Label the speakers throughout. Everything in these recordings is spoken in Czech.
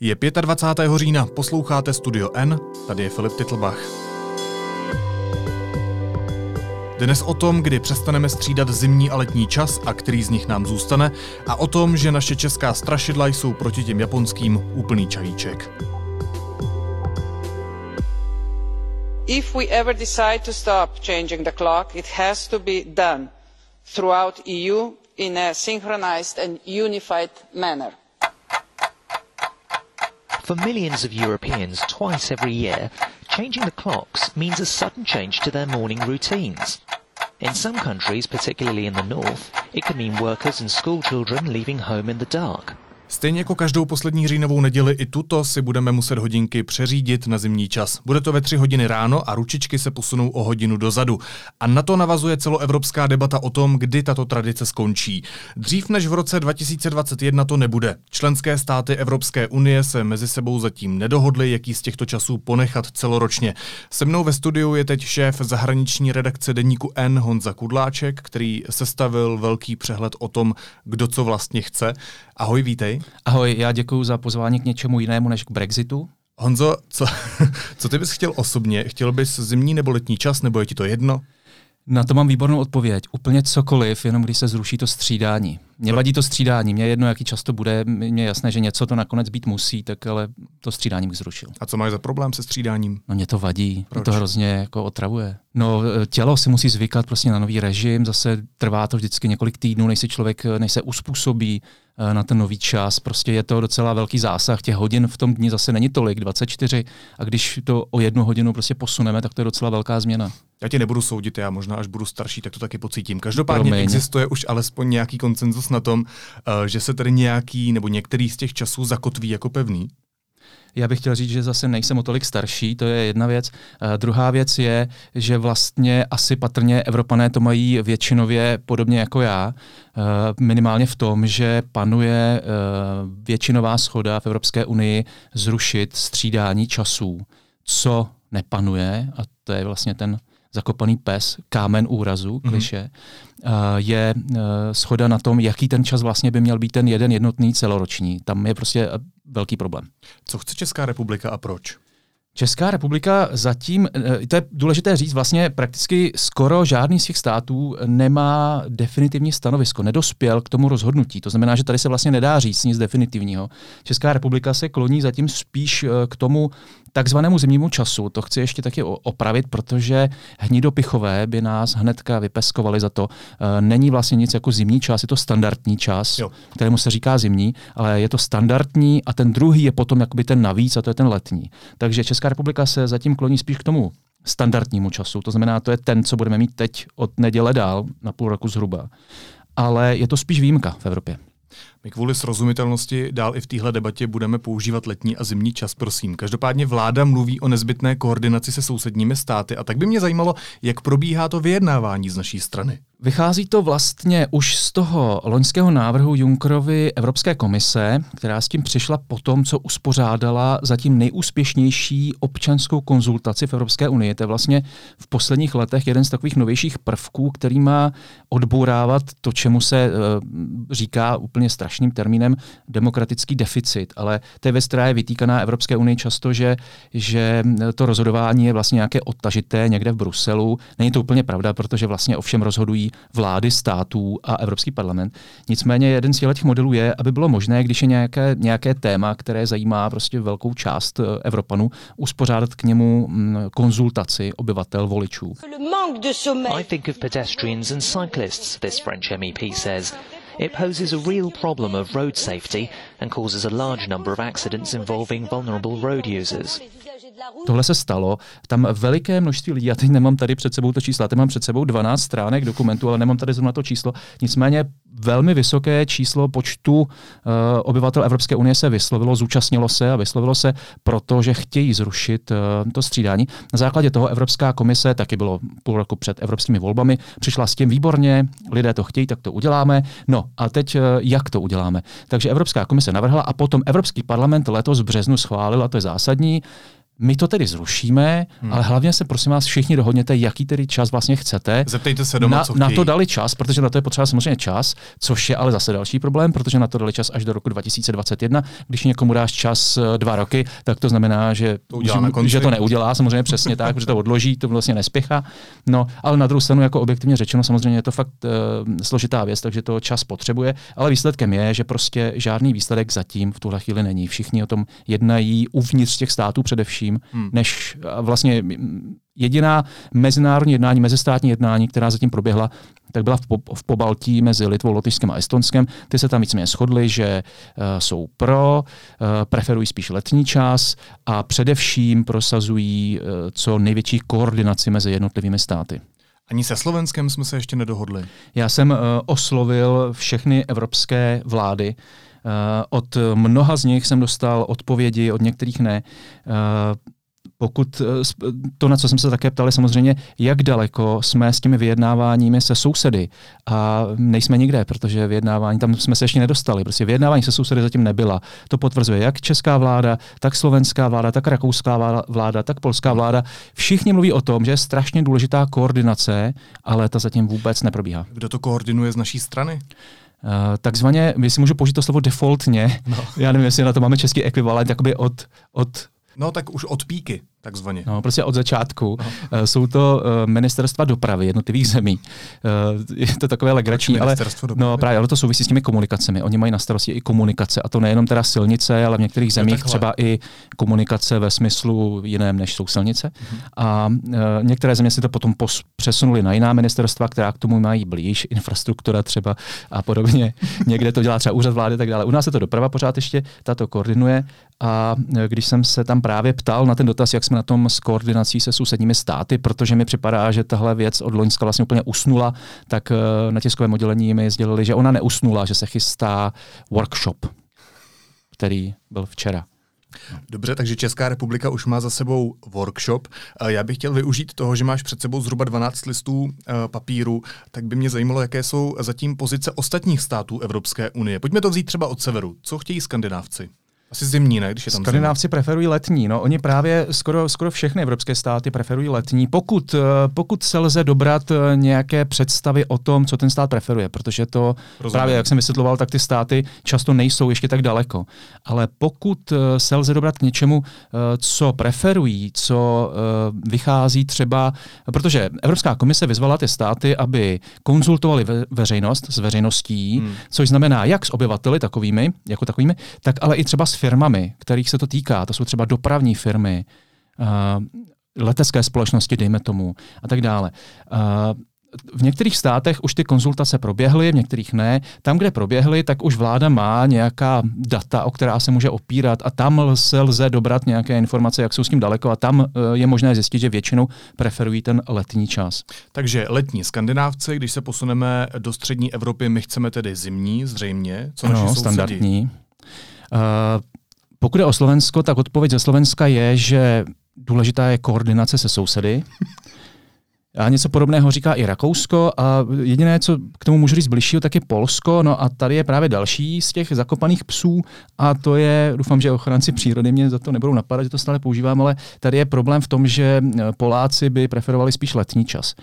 Speaker 1: Je 25. října, posloucháte Studio N, tady je Filip Titlbach. Dnes o tom, kdy přestaneme střídat zimní a letní čas a který z nich nám zůstane, a o tom, že naše česká strašidla jsou proti těm japonským úplný čajíček.
Speaker 2: If we ever decide to stop changing the clock, it has to be done throughout EU in a synchronized and unified manner.
Speaker 3: For millions of Europeans, twice every year, changing the clocks means a sudden change to their morning routines. In some countries, particularly in the north, it can mean workers and school children leaving home in the dark.
Speaker 1: Stejně jako každou poslední říjnovou neděli i tuto si budeme muset hodinky přeřídit na zimní čas. Bude to ve tři hodiny ráno a ručičky se posunou o hodinu dozadu. A na to navazuje celoevropská debata o tom, kdy tato tradice skončí. Dřív než v roce 2021 to nebude. Členské státy Evropské unie se mezi sebou zatím nedohodly, jaký z těchto časů ponechat celoročně. Se mnou ve studiu je teď šéf zahraniční redakce deníku N Honza Kudláček, který sestavil velký přehled o tom, kdo co vlastně chce. Ahoj, vítej.
Speaker 4: Ahoj, já děkuji za pozvání k něčemu jinému než k Brexitu.
Speaker 1: Honzo, co, co ty bys chtěl osobně? Chtěl bys zimní nebo letní čas, nebo je ti to jedno?
Speaker 4: Na to mám výbornou odpověď. Úplně cokoliv, jenom když se zruší to střídání. Mě vadí to střídání, mě jedno, jaký čas to bude, mě je jasné, že něco to nakonec být musí, tak ale to střídání bych zrušil.
Speaker 1: A co máš za problém se střídáním?
Speaker 4: No mě to vadí, Proč? mě to hrozně jako otravuje. No tělo si musí zvykat prostě na nový režim, zase trvá to vždycky několik týdnů, než se člověk, než se uspůsobí eh, na ten nový čas. Prostě je to docela velký zásah. Těch hodin v tom dni zase není tolik, 24. A když to o jednu hodinu prostě posuneme, tak to je docela velká změna.
Speaker 1: Já tě nebudu soudit, já možná až budu starší, tak to taky pocítím. Každopádně Promiň. existuje už alespoň nějaký koncenzus na tom, eh, že se tedy nějaký nebo některý z těch časů zakotví jako pevný?
Speaker 4: Já bych chtěl říct, že zase nejsem o tolik starší, to je jedna věc. Uh, druhá věc je, že vlastně asi patrně Evropané to mají většinově podobně jako já, uh, minimálně v tom, že panuje uh, většinová schoda v Evropské unii zrušit střídání časů. Co nepanuje, a to je vlastně ten zakopaný pes, kámen úrazu, mhm. kliše, mm-hmm. je eh, schoda na tom, jaký ten čas vlastně by měl být ten jeden jednotný celoroční. Tam je prostě eh, velký problém.
Speaker 1: Co chce Česká republika a proč?
Speaker 4: Česká republika zatím, to je důležité říct, vlastně prakticky skoro žádný z těch států nemá definitivní stanovisko, nedospěl k tomu rozhodnutí. To znamená, že tady se vlastně nedá říct nic definitivního. Česká republika se kloní zatím spíš k tomu takzvanému zimnímu času, to chci ještě taky opravit, protože hnidopichové by nás hnedka vypeskovali za to. E, není vlastně nic jako zimní čas, je to standardní čas, jo. kterému se říká zimní, ale je to standardní a ten druhý je potom jakoby ten navíc a to je ten letní. Takže Česká republika se zatím kloní spíš k tomu standardnímu času. To znamená, to je ten, co budeme mít teď od neděle dál, na půl roku zhruba. Ale je to spíš výjimka v Evropě.
Speaker 1: My kvůli srozumitelnosti dál i v téhle debatě budeme používat letní a zimní čas, prosím. Každopádně vláda mluví o nezbytné koordinaci se sousedními státy a tak by mě zajímalo, jak probíhá to vyjednávání z naší strany.
Speaker 4: Vychází to vlastně už z toho loňského návrhu Junckerovy Evropské komise, která s tím přišla po tom, co uspořádala zatím nejúspěšnější občanskou konzultaci v Evropské unii. To je vlastně v posledních letech jeden z takových novějších prvků, který má odbourávat to, čemu se uh, říká úplně strašným termínem demokratický deficit. Ale to je věc, která je vytýkaná Evropské unii často, že, že to rozhodování je vlastně nějaké odtažité někde v Bruselu. Není to úplně pravda, protože vlastně ovšem rozhodují vlády států a Evropský parlament. Nicméně jeden z těch modelů je, aby bylo možné, když je nějaké, nějaké téma, které zajímá prostě velkou část eh, Evropanů, uspořádat k němu mm, konzultaci obyvatel voličů. I think of pedestrians and cyclists, this French MEP says. It poses a real problem of road safety and causes a large number of accidents involving vulnerable road users. Tohle se stalo. Tam veliké množství lidí, já teď nemám tady před sebou to číslo, já teď mám před sebou 12 stránek dokumentu, ale nemám tady zrovna to číslo. Nicméně velmi vysoké číslo počtu uh, obyvatel Evropské unie se vyslovilo, zúčastnilo se a vyslovilo se proto, že chtějí zrušit uh, to střídání. Na základě toho Evropská komise, taky bylo půl roku před evropskými volbami, přišla s tím výborně, lidé to chtějí, tak to uděláme. No a teď uh, jak to uděláme? Takže Evropská komise navrhla a potom Evropský parlament letos v březnu schválil, a to je zásadní, my to tedy zrušíme, hmm. ale hlavně se prosím vás všichni dohodněte, jaký tedy čas vlastně chcete.
Speaker 1: Zeptejte se doma,
Speaker 4: na,
Speaker 1: co
Speaker 4: na to dali čas, protože na to je potřeba samozřejmě čas, což je ale zase další problém, protože na to dali čas až do roku 2021. Když někomu dáš čas eh, dva roky, tak to znamená, že
Speaker 1: to,
Speaker 4: že, že to neudělá, samozřejmě přesně tak, protože to odloží, to vlastně nespěchá. No, ale na druhou stranu, jako objektivně řečeno, samozřejmě je to fakt uh, složitá věc, takže to čas potřebuje, ale výsledkem je, že prostě žádný výsledek zatím v tuhle chvíli není. Všichni o tom jednají uvnitř těch států především, hmm. než vlastně jediná mezinárodní jednání, mezistátní jednání, která zatím proběhla, tak byla v, po, v Pobaltí mezi Litvou, Lotyšskem a Estonskem. Ty se tam víceméně shodly, že uh, jsou pro, uh, preferují spíš letní čas a především prosazují uh, co největší koordinaci mezi jednotlivými státy.
Speaker 1: Ani se Slovenskem jsme se ještě nedohodli.
Speaker 4: Já jsem uh, oslovil všechny evropské vlády. Uh, od mnoha z nich jsem dostal odpovědi, od některých ne. Uh, pokud eh, to, na co jsem se také ptal, je samozřejmě, jak daleko jsme s těmi vyjednáváními se sousedy. A nejsme nikde, protože vyjednávání, tam jsme se ještě nedostali. Prostě vyjednávání se sousedy zatím nebyla. To potvrzuje jak česká vláda, tak slovenská vláda, tak rakouská vláda, tak polská vláda. Všichni mluví o tom, že je strašně důležitá koordinace, ale ta zatím vůbec neprobíhá.
Speaker 1: Kdo to koordinuje z naší strany?
Speaker 4: Uh, takzvaně, si můžu použít to slovo defaultně, no. já nevím, jestli na to máme český ekvivalent, jakoby od, od
Speaker 1: No tak už od píky takzvaně.
Speaker 4: No, prostě od začátku. No. Jsou to uh, ministerstva dopravy jednotlivých zemí. Uh, je to takové legrační, ale, no, právě, ale to souvisí s těmi komunikacemi. Oni mají na starosti i komunikace, a to nejenom teda silnice, ale v některých zemích třeba i komunikace ve smyslu jiném, než jsou silnice. Uh-huh. A některé země si to potom pos- přesunuli na jiná ministerstva, která k tomu mají blíž, infrastruktura třeba a podobně. Někde to dělá třeba úřad vlády a tak dále. U nás je to doprava pořád ještě, tato koordinuje. A když jsem se tam právě ptal na ten dotaz, jak jsme na tom s koordinací se sousedními státy, protože mi připadá, že tahle věc od Loňska vlastně úplně usnula, tak eh, na tiskovém oddělení mi sdělili, že ona neusnula, že se chystá workshop, který byl včera.
Speaker 1: Dobře, takže Česká republika už má za sebou workshop. Já bych chtěl využít toho, že máš před sebou zhruba 12 listů eh, papíru, tak by mě zajímalo, jaké jsou zatím pozice ostatních států Evropské unie. Pojďme to vzít třeba od severu. Co chtějí skandinávci? Asi zimní, ne? Když je tam
Speaker 4: Skandinávci zimní. preferují letní. No, oni právě skoro, skoro všechny evropské státy preferují letní, pokud, eh, pokud se lze dobrat eh, nějaké představy o tom, co ten stát preferuje, protože to Rozumím. právě, jak jsem vysvětloval, tak ty státy často nejsou ještě tak daleko. Ale pokud eh, se lze dobrat k něčemu, co preferují, co vychází třeba, protože Evropská komise vyzvala ty státy, aby konzultovali ve, veřejnost s veřejností, hmm. což znamená jak s obyvateli takovými, jako takovými, tak ale i třeba s firmami, kterých se to týká, to jsou třeba dopravní firmy, uh, letecké společnosti, dejme tomu, a tak dále. Uh, v některých státech už ty konzultace proběhly, v některých ne. Tam, kde proběhly, tak už vláda má nějaká data, o která se může opírat a tam se lze dobrat nějaké informace, jak jsou s tím daleko a tam je možné zjistit, že většinou preferují ten letní čas.
Speaker 1: Takže letní skandinávci, když se posuneme do střední Evropy, my chceme tedy zimní, zřejmě, co naši no,
Speaker 4: standardní. Uh, pokud je o Slovensko, tak odpověď ze Slovenska je, že důležitá je koordinace se sousedy. A něco podobného říká i Rakousko a jediné, co k tomu můžu říct bližšího, tak je Polsko. No a tady je právě další z těch zakopaných psů a to je, doufám, že ochránci přírody mě za to nebudou napadat, že to stále používám, ale tady je problém v tom, že Poláci by preferovali spíš letní čas.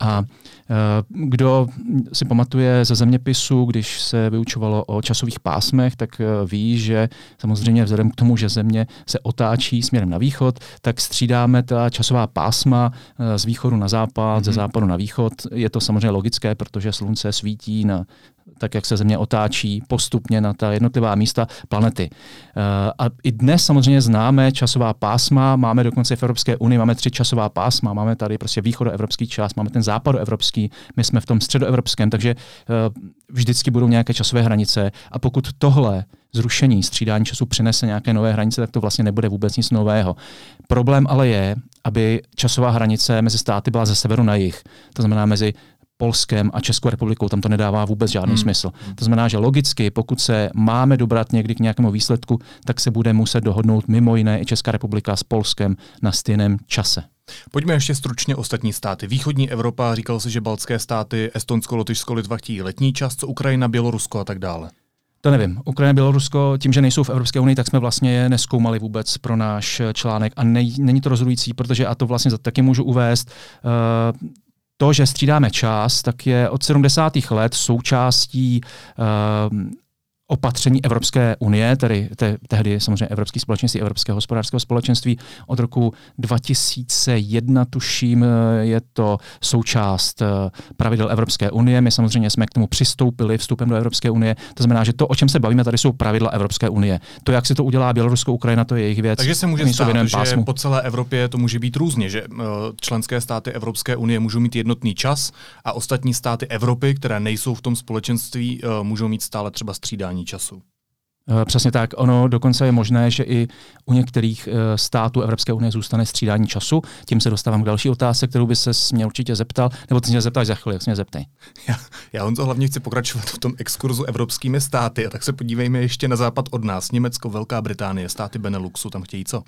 Speaker 4: A Eh, kdo si pamatuje ze zeměpisu, když se vyučovalo o časových pásmech, tak eh, ví, že samozřejmě vzhledem k tomu, že země se otáčí směrem na východ, tak střídáme ta časová pásma eh, z východu na západ, mm-hmm. ze mhm. západu na východ. Je to samozřejmě logické, protože slunce svítí na tak jak se Země otáčí postupně na ta jednotlivá místa planety. Eh, a i dnes samozřejmě známe časová pásma, máme dokonce v Evropské unii, máme tři časová pásma, máme tady prostě východoevropský čas, máme ten západoevropský, my jsme v tom středoevropském, takže eh, vždycky budou nějaké časové hranice a pokud tohle zrušení, střídání času přinese nějaké nové hranice, tak to vlastně nebude vůbec nic nového. Problém ale je, aby časová hranice mezi státy byla ze severu na jih. To znamená mezi Polskem a Českou republikou, tam to nedává vůbec žádný hmm. smysl. To znamená, že logicky, pokud se máme dobrat někdy k nějakému výsledku, tak se bude muset dohodnout mimo jiné i Česká republika s Polskem na stejném čase.
Speaker 1: Pojďme ještě stručně ostatní státy. Východní Evropa, říkal se, že baltské státy, Estonsko, Lotyšsko, Litva chtějí letní čas, co Ukrajina, Bělorusko a tak dále.
Speaker 4: To nevím. Ukrajina, Bělorusko, tím, že nejsou v Evropské unii, tak jsme vlastně je neskoumali vůbec pro náš článek a nej, není to rozhodující, protože a to vlastně taky můžu uvést, uh, to, že střídáme čas, tak je od 70. let součástí uh, opatření Evropské unie, tedy te, tehdy samozřejmě Evropské společenství, Evropského hospodářského společenství. Od roku 2001, tuším, je to součást eh, pravidel Evropské unie. My samozřejmě jsme k tomu přistoupili vstupem do Evropské unie. To znamená, že to, o čem se bavíme, tady jsou pravidla Evropské unie. To, jak se to udělá Bělorusko, Ukrajina, to je jejich věc.
Speaker 1: Takže se může stát, že pásmu. po celé Evropě to může být různě, že eh, členské státy Evropské unie můžou mít jednotný čas a ostatní státy Evropy, které nejsou v tom společenství, eh, můžou mít stále třeba střídání času.
Speaker 4: Eh, přesně tak. Ono dokonce je možné, že i u některých eh, států Evropské unie zůstane střídání času. Tím se dostávám k další otázce, kterou by se mě určitě zeptal, nebo ty se mě zeptáš za chvíli, jak se mě zeptej.
Speaker 1: Já, já to hlavně chci pokračovat v tom exkurzu evropskými státy, a tak se podívejme ještě na západ od nás. Německo, Velká Británie, státy Beneluxu, tam chtějí co?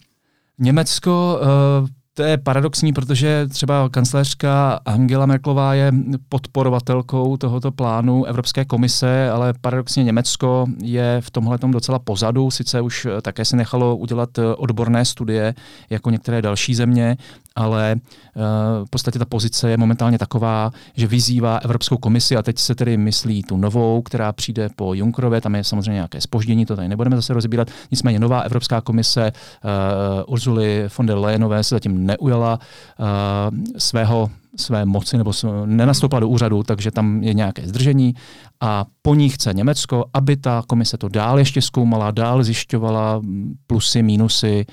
Speaker 4: Německo uh, to je paradoxní, protože třeba kancléřka Angela Merklová je podporovatelkou tohoto plánu Evropské komise, ale paradoxně Německo je v tomhle docela pozadu. Sice už také se nechalo udělat odborné studie jako některé další země, ale uh, v podstatě ta pozice je momentálně taková, že vyzývá Evropskou komisi a teď se tedy myslí tu novou, která přijde po Junckerově, tam je samozřejmě nějaké spoždění, to tady nebudeme zase rozbírat. Nicméně nová Evropská komise uh, Urzuly von der Leyenové se zatím neujala uh, svého své moci nebo nenastoupila do úřadu, takže tam je nějaké zdržení a po ní chce Německo, aby ta komise to dál ještě zkoumala, dál zjišťovala plusy, mínusy,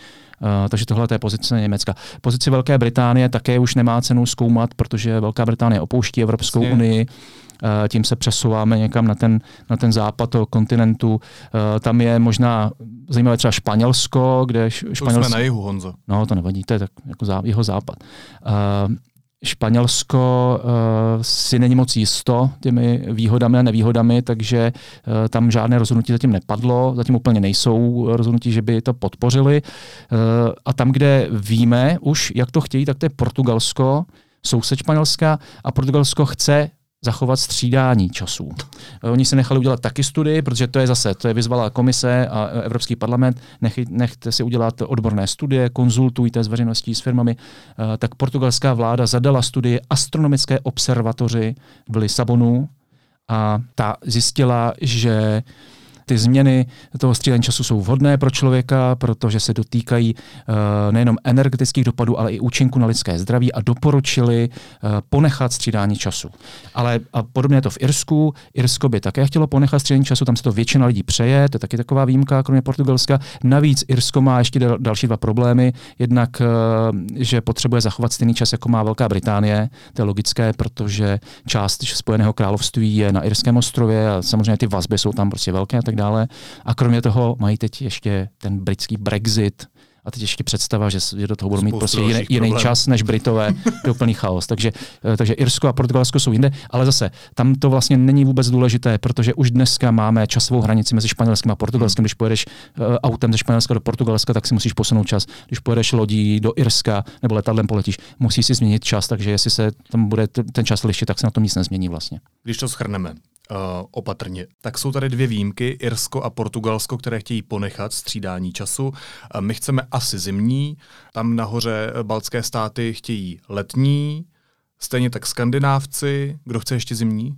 Speaker 4: takže tohle je pozice Německa. Pozici Velké Británie také už nemá cenu zkoumat, protože Velká Británie opouští Evropskou Jasně. unii. Uh, tím se přesouváme někam na ten, na ten západ toho kontinentu. Uh, tam je možná zajímavé třeba Španělsko, kde
Speaker 1: Španělsko... To jsme na jihu, Honzo.
Speaker 4: No, to nevadí, to je tak jako zá, jeho západ. Španělsko uh, si není moc jisto těmi výhodami a nevýhodami, takže uh, tam žádné rozhodnutí zatím nepadlo, zatím úplně nejsou rozhodnutí, že by to podpořili. Uh, a tam, kde víme už, jak to chtějí, tak to je Portugalsko, soused Španělska a Portugalsko chce zachovat střídání časů. Oni se nechali udělat taky studii, protože to je zase, to je vyzvala komise a Evropský parlament, nech, nechte si udělat odborné studie, konzultujte s veřejností, s firmami. Eh, tak portugalská vláda zadala studii astronomické observatoři v Lisabonu a ta zjistila, že ty změny toho střídání času jsou vhodné pro člověka, protože se dotýkají uh, nejenom energetických dopadů, ale i účinku na lidské zdraví a doporučili uh, ponechat střídání času. Ale a podobně je to v Irsku. Irsko by také chtělo ponechat střídání času, tam se to většina lidí přeje, to je taky taková výjimka, kromě Portugalska. Navíc Irsko má ještě dal, další dva problémy. Jednak, uh, že potřebuje zachovat stejný čas, jako má Velká Británie. To je logické, protože část Spojeného království je na Irském ostrově a samozřejmě ty vazby jsou tam prostě velké a tak dále. A kromě toho mají teď ještě ten britský Brexit, a teď ještě představa, že, do toho budou mít prostě jiný, jiný čas než Britové, je úplný chaos. Takže, eh, takže Irsko a Portugalsko jsou jinde, ale zase tam to vlastně není vůbec důležité, protože už dneska máme časovou hranici mezi Španělskem a Portugalskem. Hmm. Když pojedeš uh, autem ze Španělska do Portugalska, tak si musíš posunout čas. Když pojedeš lodí do Irska nebo letadlem poletíš, musíš si změnit čas, takže jestli se tam bude ten čas lišit, tak se na tom nic nezmění vlastně.
Speaker 1: Když to schrneme, uh, opatrně. Tak jsou tady dvě výjimky, Irsko a Portugalsko, které chtějí ponechat střídání času. Uh, my chceme asi zimní, tam nahoře baltské státy chtějí letní, stejně tak skandinávci. Kdo chce ještě zimní?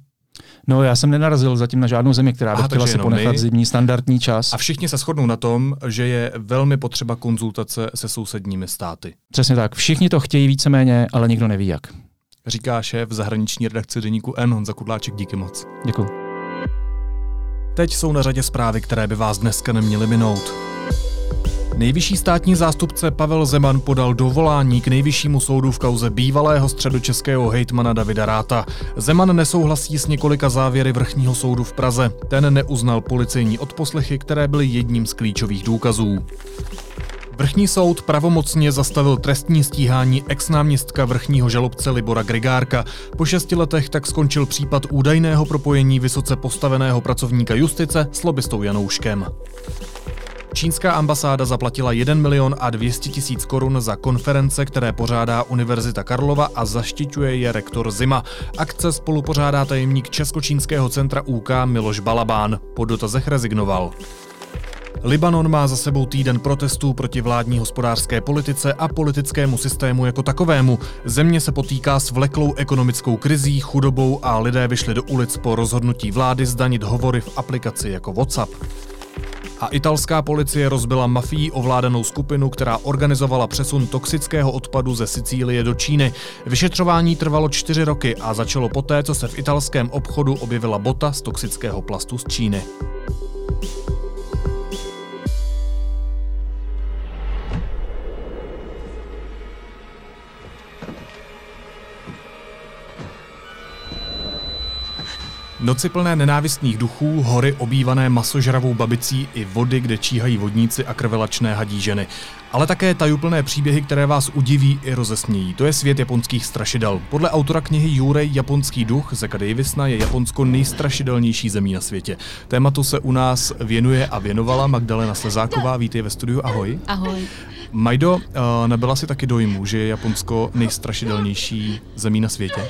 Speaker 4: No, já jsem nenarazil zatím na žádnou zemi, která by Aha, chtěla si ponechat my. zimní standardní čas.
Speaker 1: A všichni se shodnou na tom, že je velmi potřeba konzultace se sousedními státy.
Speaker 4: Přesně tak. Všichni to chtějí víceméně, ale nikdo neví jak
Speaker 1: říká šéf zahraniční redakce deníku N. Honza Kudláček. Díky moc.
Speaker 4: Děkuji.
Speaker 1: Teď jsou na řadě zprávy, které by vás dneska neměly minout. Nejvyšší státní zástupce Pavel Zeman podal dovolání k nejvyššímu soudu v kauze bývalého středočeského hejtmana Davida Ráta. Zeman nesouhlasí s několika závěry vrchního soudu v Praze. Ten neuznal policejní odposlechy, které byly jedním z klíčových důkazů. Vrchní soud pravomocně zastavil trestní stíhání ex-náměstka vrchního žalobce Libora Grigárka. Po šesti letech tak skončil případ údajného propojení vysoce postaveného pracovníka justice s lobistou Janouškem. Čínská ambasáda zaplatila 1 milion a 200 tisíc korun za konference, které pořádá Univerzita Karlova a zaštiťuje je rektor Zima. Akce spolupořádá tajemník Českočínského centra UK Miloš Balabán. Po dotazech rezignoval. Libanon má za sebou týden protestů proti vládní hospodářské politice a politickému systému jako takovému. Země se potýká s vleklou ekonomickou krizí, chudobou a lidé vyšli do ulic po rozhodnutí vlády zdanit hovory v aplikaci jako WhatsApp. A italská policie rozbila mafií ovládanou skupinu, která organizovala přesun toxického odpadu ze Sicílie do Číny. Vyšetřování trvalo čtyři roky a začalo poté, co se v italském obchodu objevila bota z toxického plastu z Číny. Noci plné nenávistných duchů, hory obývané masožravou babicí i vody, kde číhají vodníci a krvelačné hadí ženy. Ale také tajuplné příběhy, které vás udiví i rozesmějí. To je svět japonských strašidel. Podle autora knihy Jurej Japonský duch Zeka Davisna je Japonsko nejstrašidelnější zemí na světě. Tématu se u nás věnuje a věnovala Magdalena Slezáková. Vítej ve studiu, ahoj.
Speaker 5: Ahoj.
Speaker 1: Majdo, uh, nebyla si taky dojmu, že je Japonsko nejstrašidelnější zemí na světě?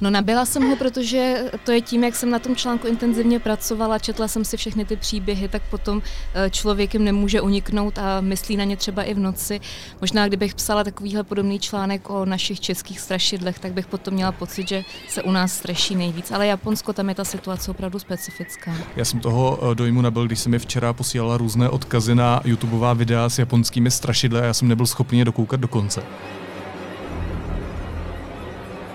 Speaker 5: No nabyla jsem ho, protože to je tím, jak jsem na tom článku intenzivně pracovala, četla jsem si všechny ty příběhy, tak potom eh, člověkem nemůže uniknout a myslí na ně třeba i v noci. Možná kdybych psala takovýhle podobný článek o našich českých strašidlech, tak bych potom měla pocit, že se u nás straší nejvíc. Ale Japonsko, tam je ta situace opravdu specifická.
Speaker 1: Já jsem toho eh, dojmu nabyl, když jsem mi včera posílala různé odkazy na YouTubeová videa s japonskými strašidly a já jsem nebyl schopný je dokoukat do konce.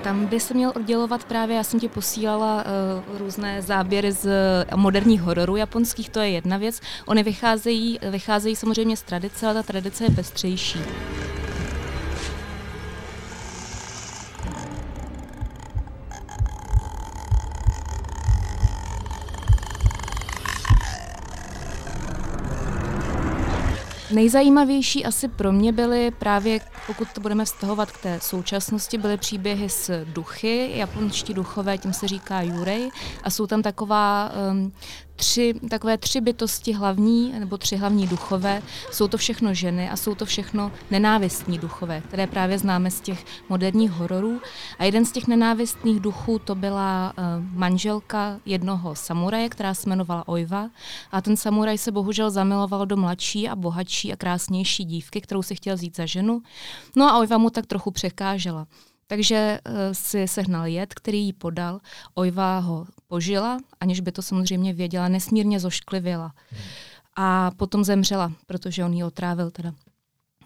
Speaker 5: Tam by se měl oddělovat právě, já jsem ti posílala uh, různé záběry z uh, moderních hororů japonských, to je jedna věc. Oni vycházejí, vycházejí samozřejmě z tradice, ale ta tradice je pestřejší. Nejzajímavější asi pro mě byly právě, pokud to budeme vztahovat k té současnosti, byly příběhy s duchy, japonští duchové, tím se říká Jurej, a jsou tam taková um, tři, takové tři bytosti hlavní, nebo tři hlavní duchové. Jsou to všechno ženy a jsou to všechno nenávistní duchové, které právě známe z těch moderních hororů. A jeden z těch nenávistných duchů to byla uh, manželka jednoho samuraje, která se jmenovala Oiva. A ten samuraj se bohužel zamiloval do mladší a bohatší a krásnější dívky, kterou si chtěl vzít za ženu. No a Oiva mu tak trochu překážela. Takže uh, si sehnal jed, který jí podal. Ojva ho požila, aniž by to samozřejmě věděla, nesmírně zošklivěla. A potom zemřela, protože on ji otrávil teda.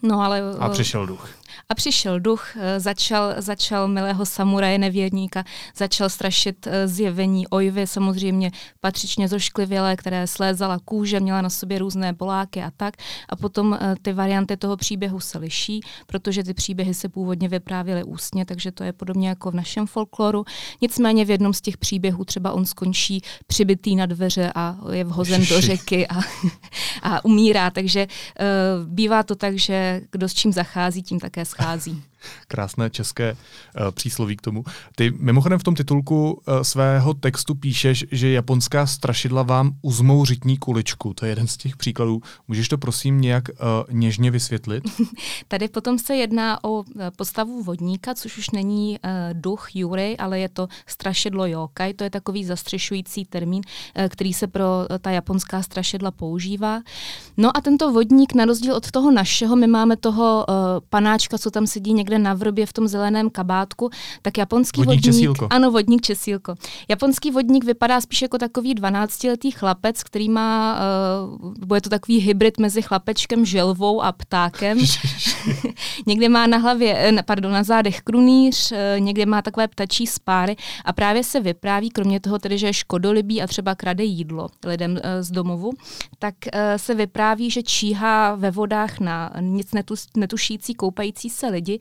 Speaker 1: No, ale, a přišel duch.
Speaker 5: A přišel duch, eh, začal, začal milého samuraje nevěrníka, začal strašit eh, zjevení ojvy, samozřejmě patřičně zošklivělé, které slézala kůže, měla na sobě různé boláky a tak. A potom eh, ty varianty toho příběhu se liší, protože ty příběhy se původně vyprávěly ústně, takže to je podobně jako v našem folkloru. Nicméně v jednom z těch příběhů třeba on skončí přibitý na dveře a je vhozen do řeky a, a umírá. Takže uh, bývá to tak, že kdo s čím zachází, tím také schází.
Speaker 1: Krásné české uh, přísloví k tomu. Ty mimochodem v tom titulku uh, svého textu píšeš, že japonská strašidla vám uzmou řitní kuličku. To je jeden z těch příkladů. Můžeš to prosím nějak uh, něžně vysvětlit?
Speaker 5: Tady potom se jedná o postavu vodníka, což už není uh, duch Jury, ale je to strašidlo yokai. To je takový zastřešující termín, uh, který se pro uh, ta japonská strašidla používá. No a tento vodník, na rozdíl od toho našeho, my máme toho uh, panáčka, co tam sedí někde na vrbě v tom zeleném kabátku, tak japonský
Speaker 1: vodník... vodník česílko.
Speaker 5: Ano, vodník česílko. Japonský vodník vypadá spíš jako takový 12-letý chlapec, který má, uh, bude to takový hybrid mezi chlapečkem, želvou a ptákem. někde má na hlavě, eh, pardon, na zádech krunýř, uh, někde má takové ptačí spáry a právě se vypráví, kromě toho tedy, že je škodolibý a třeba krade jídlo lidem z domovu, tak se vypráví, že číhá ve vodách na nic netušící, koupající se lidi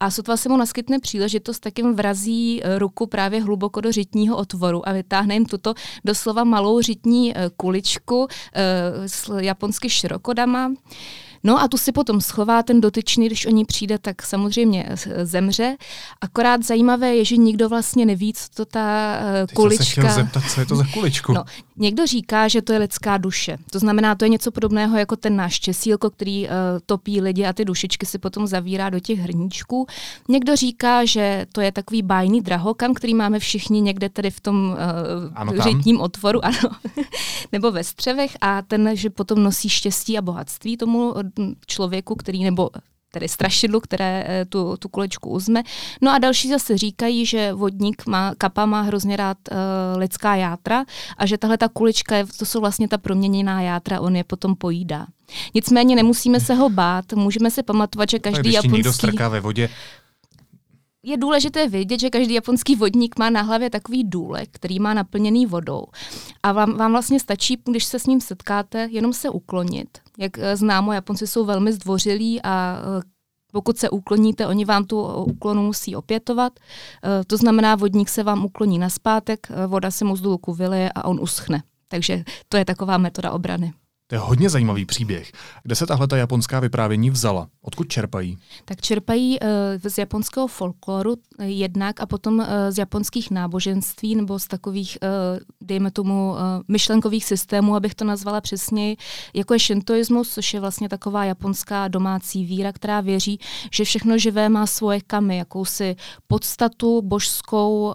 Speaker 5: a sotva se mu naskytne příležitost, tak jim vrazí eh, ruku právě hluboko do řitního otvoru a vytáhne jim tuto doslova malou řitní eh, kuličku eh, s japonsky širokodama. No a tu si potom schová ten dotyčný, když o ní přijde, tak samozřejmě zemře. Akorát zajímavé je, že nikdo vlastně neví, co to ta
Speaker 1: Teď
Speaker 5: kulička...
Speaker 1: Teď se zeptat, co je to za kuličku.
Speaker 5: No, někdo říká, že to je lidská duše. To znamená, to je něco podobného jako ten náš česílko, který uh, topí lidi a ty dušičky si potom zavírá do těch hrníčků. Někdo říká, že to je takový bájný drahokam, který máme všichni někde tedy v tom uh, ano, řitním otvoru, ano, nebo ve střevech a ten, že potom nosí štěstí a bohatství tomu člověku, který nebo tedy strašidlu, které eh, tu, tu kulečku uzme. No a další zase říkají, že vodník má, kapa má hrozně rád uh, lidská játra a že tahle ta kulička, to jsou vlastně ta proměněná játra, on je potom pojídá. Nicméně nemusíme se ho bát, můžeme si pamatovat, že každý
Speaker 1: Když
Speaker 5: japonský...
Speaker 1: někdo strká ve vodě,
Speaker 5: je důležité vědět, že každý japonský vodník má na hlavě takový důlek, který má naplněný vodou. A vám, vám vlastně stačí, když se s ním setkáte, jenom se uklonit. Jak eh, známo, Japonci jsou velmi zdvořilí a eh, pokud se ukloníte, oni vám tu úklonu musí opětovat. Eh, to znamená, vodník se vám ukloní na zpátek, voda se mu z důlku vyleje a on uschne. Takže to je taková metoda obrany.
Speaker 1: To je hodně zajímavý příběh. Kde se tahle ta japonská vyprávění vzala? Odkud čerpají?
Speaker 5: Tak čerpají uh, z japonského folkloru uh, jednak a potom uh, z japonských náboženství nebo z takových, dejme tomu, myšlenkových systémů, abych to nazvala přesněji, jako je shintoismus, což je vlastně taková japonská domácí víra, která věří, že všechno živé má svoje kamy, jakousi podstatu božskou,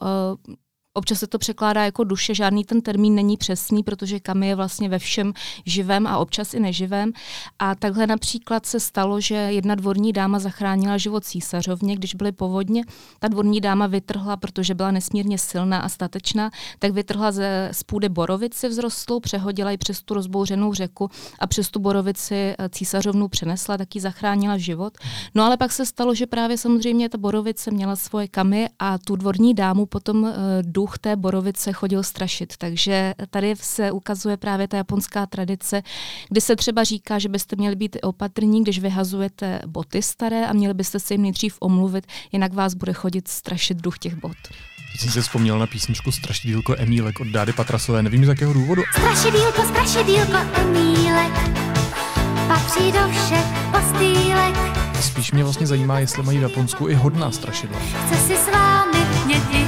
Speaker 5: Občas se to překládá jako duše, žádný ten termín není přesný, protože kamy je vlastně ve všem živém a občas i neživém. A takhle například se stalo, že jedna dvorní dáma zachránila život císařovně, když byly povodně. Ta dvorní dáma vytrhla, protože byla nesmírně silná a statečná, tak vytrhla ze spůdy borovici vzrostlou, přehodila ji přes tu rozbouřenou řeku a přes tu borovici eh, císařovnu přenesla, tak ji zachránila život. No ale pak se stalo, že právě samozřejmě ta borovice měla svoje kamy a tu dvorní dámu potom uh, duch té borovice chodil strašit. Takže tady se ukazuje právě ta japonská tradice, kdy se třeba říká, že byste měli být opatrní, když vyhazujete boty staré a měli byste se jim nejdřív omluvit, jinak vás bude chodit strašit duch těch bot.
Speaker 1: Teď jsem si vzpomněl na písničku Strašidílko Emílek od Dády Patrasové, nevím z jakého důvodu.
Speaker 6: Strašidílko, strašidílko Emílek, patří do všech postýlek.
Speaker 1: Spíš mě vlastně zajímá, jestli mají v Japonsku i hodná strašidla.
Speaker 6: Chce si s vámi hrát.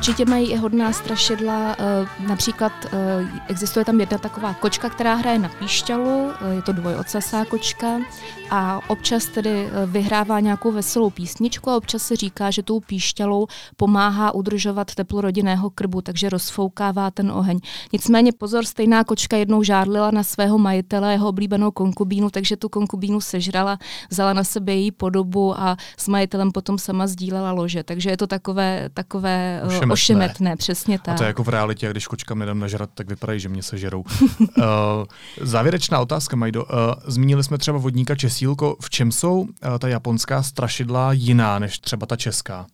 Speaker 5: Určitě mají i hodná strašidla, eh, například eh, existuje tam jedna taková kočka, která hraje na píšťalu, eh, je to dvojocasá kočka a občas tedy vyhrává nějakou veselou písničku a občas se říká, že tou píšťalou pomáhá udržovat teplo rodinného krbu, takže rozfoukává ten oheň. Nicméně pozor, stejná kočka jednou žárlila na svého majitele, jeho oblíbenou konkubínu, takže tu konkubínu sežrala, vzala na sebe její podobu a s majitelem potom sama sdílela lože. Takže je to takové, takové ošemetné. ošemetné, přesně tak.
Speaker 1: A to je jako v realitě, když kočkám nedám nažrat, tak vypadají, že mě sežerou. uh, závěrečná otázka, Majdo. Uh, zmínili jsme třeba vodníka Česílko. V čem jsou uh, ta japonská strašidla jiná než třeba ta česká?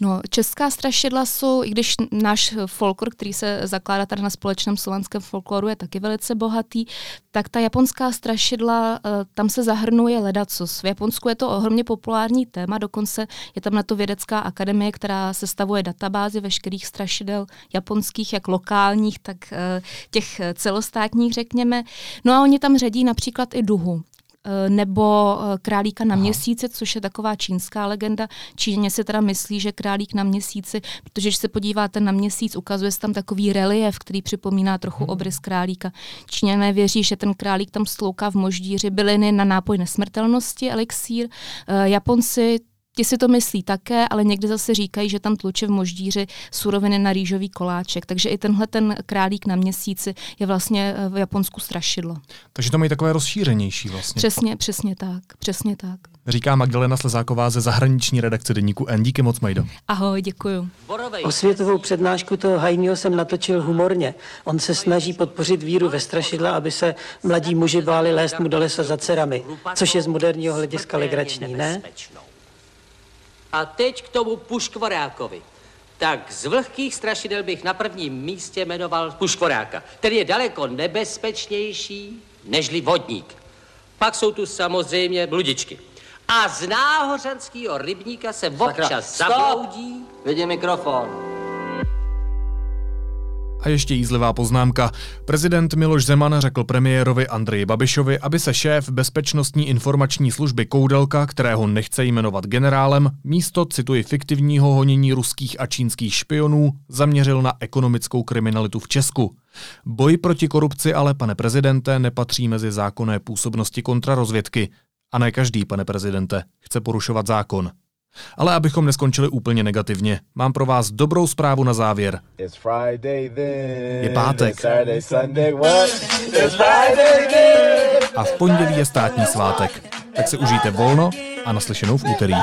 Speaker 5: No, česká strašidla jsou, i když náš folklor, který se zakládá tady na společném slovanském folkloru, je taky velice bohatý, tak ta japonská strašidla, uh, tam se zahrnuje ledacos. V Japonsku je to ohromně populární téma, dokonce je tam na to vědecká akademie, která sestavuje databázy veškerých strašidel japonských, jak lokálních, tak eh, těch celostátních, řekněme. No a oni tam řadí například i duhu eh, nebo eh, králíka na měsíci, což je taková čínská legenda. Číně si teda myslí, že králík na měsíci, protože když se podíváte na měsíc, ukazuje se tam takový relief, který připomíná trochu hmm. obrys králíka. Číňané věří, že ten králík tam stlouká v moždíři byliny na nápoj nesmrtelnosti, elixír. Japonci Ti si to myslí také, ale někdy zase říkají, že tam tluče v moždíři suroviny na rýžový koláček. Takže i tenhle ten králík na měsíci je vlastně eh, v Japonsku strašidlo.
Speaker 1: Takže to mají takové rozšířenější vlastně.
Speaker 5: Přesně, přesně tak, přesně tak.
Speaker 1: Říká Magdalena Slezáková ze zahraniční redakce deníku N. Díky moc, Majdo.
Speaker 5: Ahoj, děkuju.
Speaker 7: Osvětovou přednášku toho Hajního jsem natočil humorně. On se snaží podpořit víru ve strašidla, aby se mladí muži báli lézt mu do lesa za dcerami, což je z moderního hlediska legrační, ne?
Speaker 8: A teď k tomu Puškvorákovi. Tak z vlhkých strašidel bych na prvním místě jmenoval Puškvoráka. Ten je daleko nebezpečnější nežli vodník. Pak jsou tu samozřejmě bludičky. A z náhořanského rybníka se občas zabloudí.
Speaker 9: Vidím mikrofon.
Speaker 1: A ještě jízlivá poznámka. Prezident Miloš Zeman řekl premiérovi Andreji Babišovi, aby se šéf bezpečnostní informační služby Koudelka, kterého nechce jmenovat generálem, místo, cituji, fiktivního honění ruských a čínských špionů, zaměřil na ekonomickou kriminalitu v Česku. Boj proti korupci ale, pane prezidente, nepatří mezi zákonné působnosti kontrarozvědky. A ne každý, pane prezidente, chce porušovat zákon. Ale abychom neskončili úplně negativně, mám pro vás dobrou zprávu na závěr. Je pátek. A v pondělí je státní svátek. Tak si užijte volno a naslyšenou v úterý.